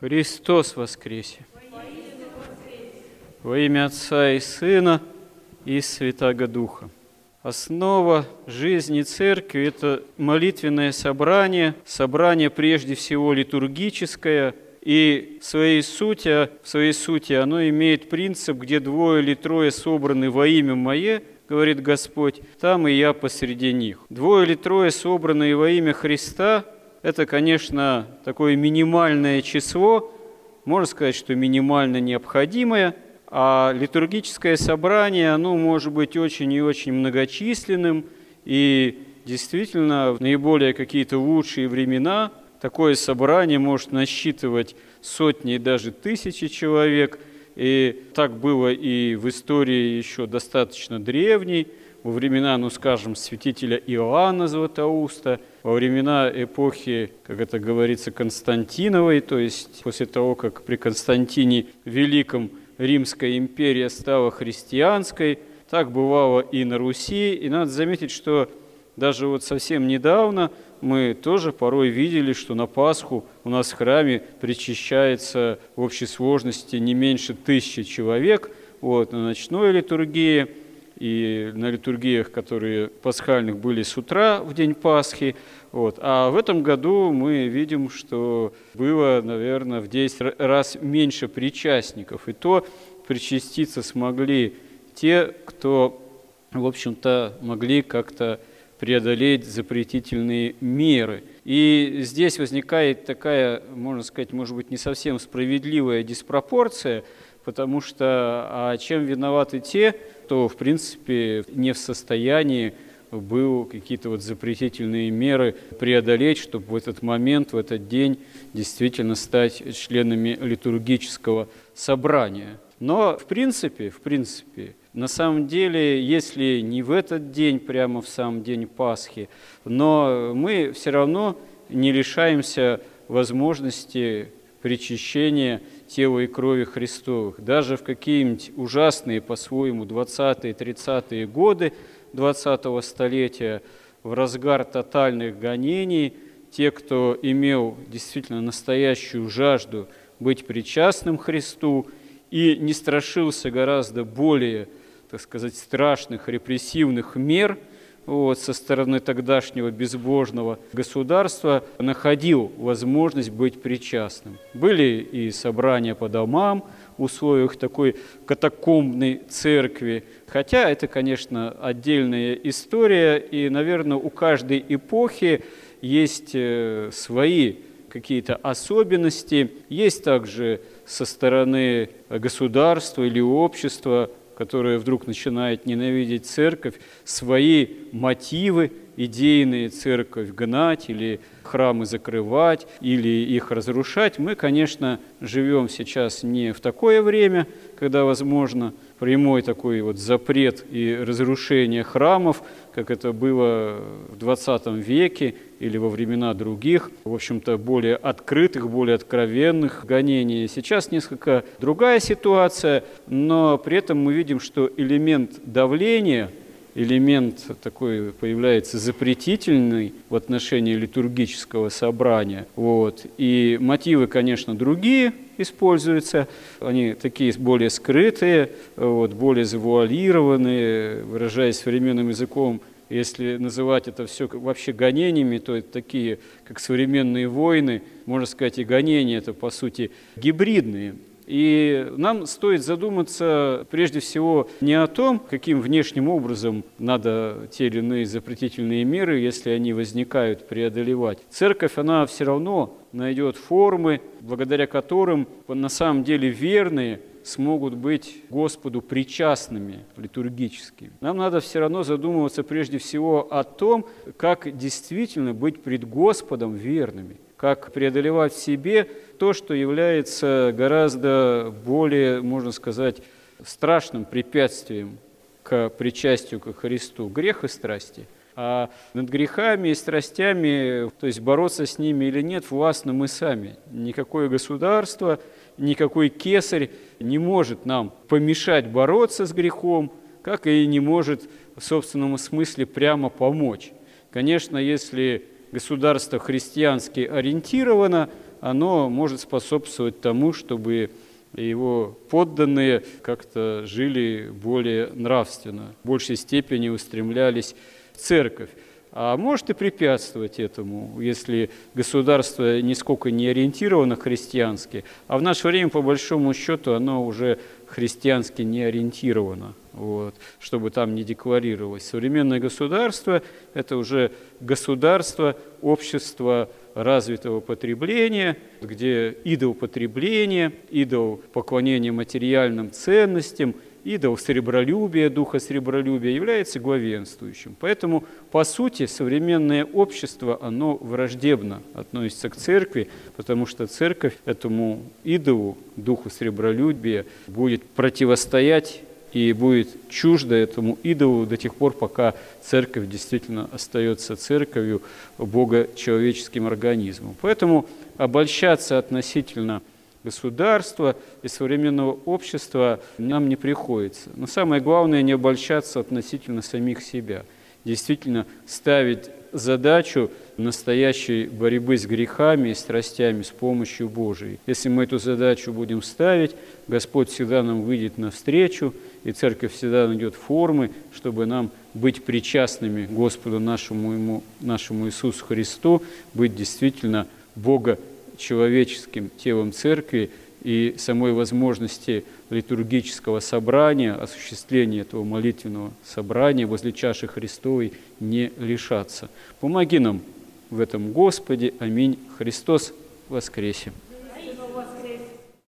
Христос воскресе! Во имя Отца и Сына и Святаго Духа. Основа жизни церкви – это молитвенное собрание, собрание прежде всего литургическое, и в своей сути, в своей сути оно имеет принцип, где двое или трое собраны во имя Мое, говорит Господь, там и я посреди них. Двое или трое собранные во имя Христа это, конечно, такое минимальное число, можно сказать, что минимально необходимое, а литургическое собрание, оно может быть очень и очень многочисленным, и действительно в наиболее какие-то лучшие времена такое собрание может насчитывать сотни и даже тысячи человек, и так было и в истории еще достаточно древней, во времена, ну скажем, святителя Иоанна Златоуста, во времена эпохи, как это говорится, Константиновой, то есть после того, как при Константине Великом Римская империя стала христианской, так бывало и на Руси, и надо заметить, что даже вот совсем недавно мы тоже порой видели, что на Пасху у нас в храме причащается в общей сложности не меньше тысячи человек, вот, на ночной литургии – и на литургиях, которые пасхальных были с утра в день Пасхи. Вот. А в этом году мы видим, что было, наверное, в 10 раз меньше причастников. И то причаститься смогли те, кто, в общем-то, могли как-то преодолеть запретительные меры. И здесь возникает такая, можно сказать, может быть, не совсем справедливая диспропорция, потому что а чем виноваты те, кто, в принципе, не в состоянии был какие-то вот запретительные меры преодолеть, чтобы в этот момент, в этот день действительно стать членами литургического собрания. Но в принципе, в принципе, на самом деле, если не в этот день, прямо в сам день Пасхи, но мы все равно не лишаемся возможности причащения тела и крови Христовых. Даже в какие-нибудь ужасные по-своему 20-е, 30-е годы 20-го столетия, в разгар тотальных гонений, те, кто имел действительно настоящую жажду быть причастным Христу и не страшился гораздо более, так сказать, страшных репрессивных мер – вот, со стороны тогдашнего безбожного государства находил возможность быть причастным. Были и собрания по домам в условиях такой катакомбной церкви, хотя это, конечно, отдельная история, и, наверное, у каждой эпохи есть э, свои какие-то особенности. Есть также со стороны государства или общества которая вдруг начинает ненавидеть церковь, свои мотивы идейные церковь гнать или храмы закрывать, или их разрушать. Мы, конечно, живем сейчас не в такое время, когда возможно прямой такой вот запрет и разрушение храмов, как это было в 20 веке или во времена других, в общем-то, более открытых, более откровенных гонений. Сейчас несколько другая ситуация, но при этом мы видим, что элемент давления – элемент такой появляется запретительный в отношении литургического собрания. Вот. И мотивы, конечно, другие используются, они такие более скрытые, вот, более завуалированные, выражаясь современным языком, если называть это все вообще гонениями, то это такие, как современные войны, можно сказать, и гонения это, по сути, гибридные. И нам стоит задуматься прежде всего не о том, каким внешним образом надо те или иные запретительные меры, если они возникают, преодолевать. Церковь, она все равно найдет формы, благодаря которым на самом деле верные смогут быть Господу причастными литургическими. Нам надо все равно задумываться прежде всего о том, как действительно быть пред Господом верными – как преодолевать в себе то, что является гораздо более, можно сказать, страшным препятствием к причастию к Христу, грех и страсти. А над грехами и страстями, то есть бороться с ними или нет, властны мы сами. Никакое государство, никакой кесарь не может нам помешать бороться с грехом, как и не может в собственном смысле прямо помочь. Конечно, если государство христиански ориентировано, оно может способствовать тому, чтобы его подданные как-то жили более нравственно, в большей степени устремлялись в церковь. А может и препятствовать этому, если государство нисколько не ориентировано христиански, а в наше время, по большому счету, оно уже христиански не ориентировано, вот, чтобы там не декларировалось. Современное государство – это уже государство, общество развитого потребления, где идол потребления, идол поклонения материальным ценностям, идол сребролюбия, духа сребролюбия является главенствующим. Поэтому, по сути, современное общество, оно враждебно относится к церкви, потому что церковь этому идолу, духу сребролюбия, будет противостоять и будет чуждо этому идолу до тех пор, пока церковь действительно остается церковью, Бога человеческим организмом. Поэтому обольщаться относительно государства и современного общества нам не приходится. Но самое главное не обольщаться относительно самих себя. Действительно ставить задачу настоящей борьбы с грехами и страстями с помощью Божией. Если мы эту задачу будем ставить, Господь всегда нам выйдет навстречу, и Церковь всегда найдет формы, чтобы нам быть причастными Господу нашему, ему, нашему Иисусу Христу, быть действительно Бога человеческим телом церкви и самой возможности литургического собрания, осуществления этого молитвенного собрания возле чаши Христовой не лишаться. Помоги нам в этом, Господи. Аминь. Христос воскресе!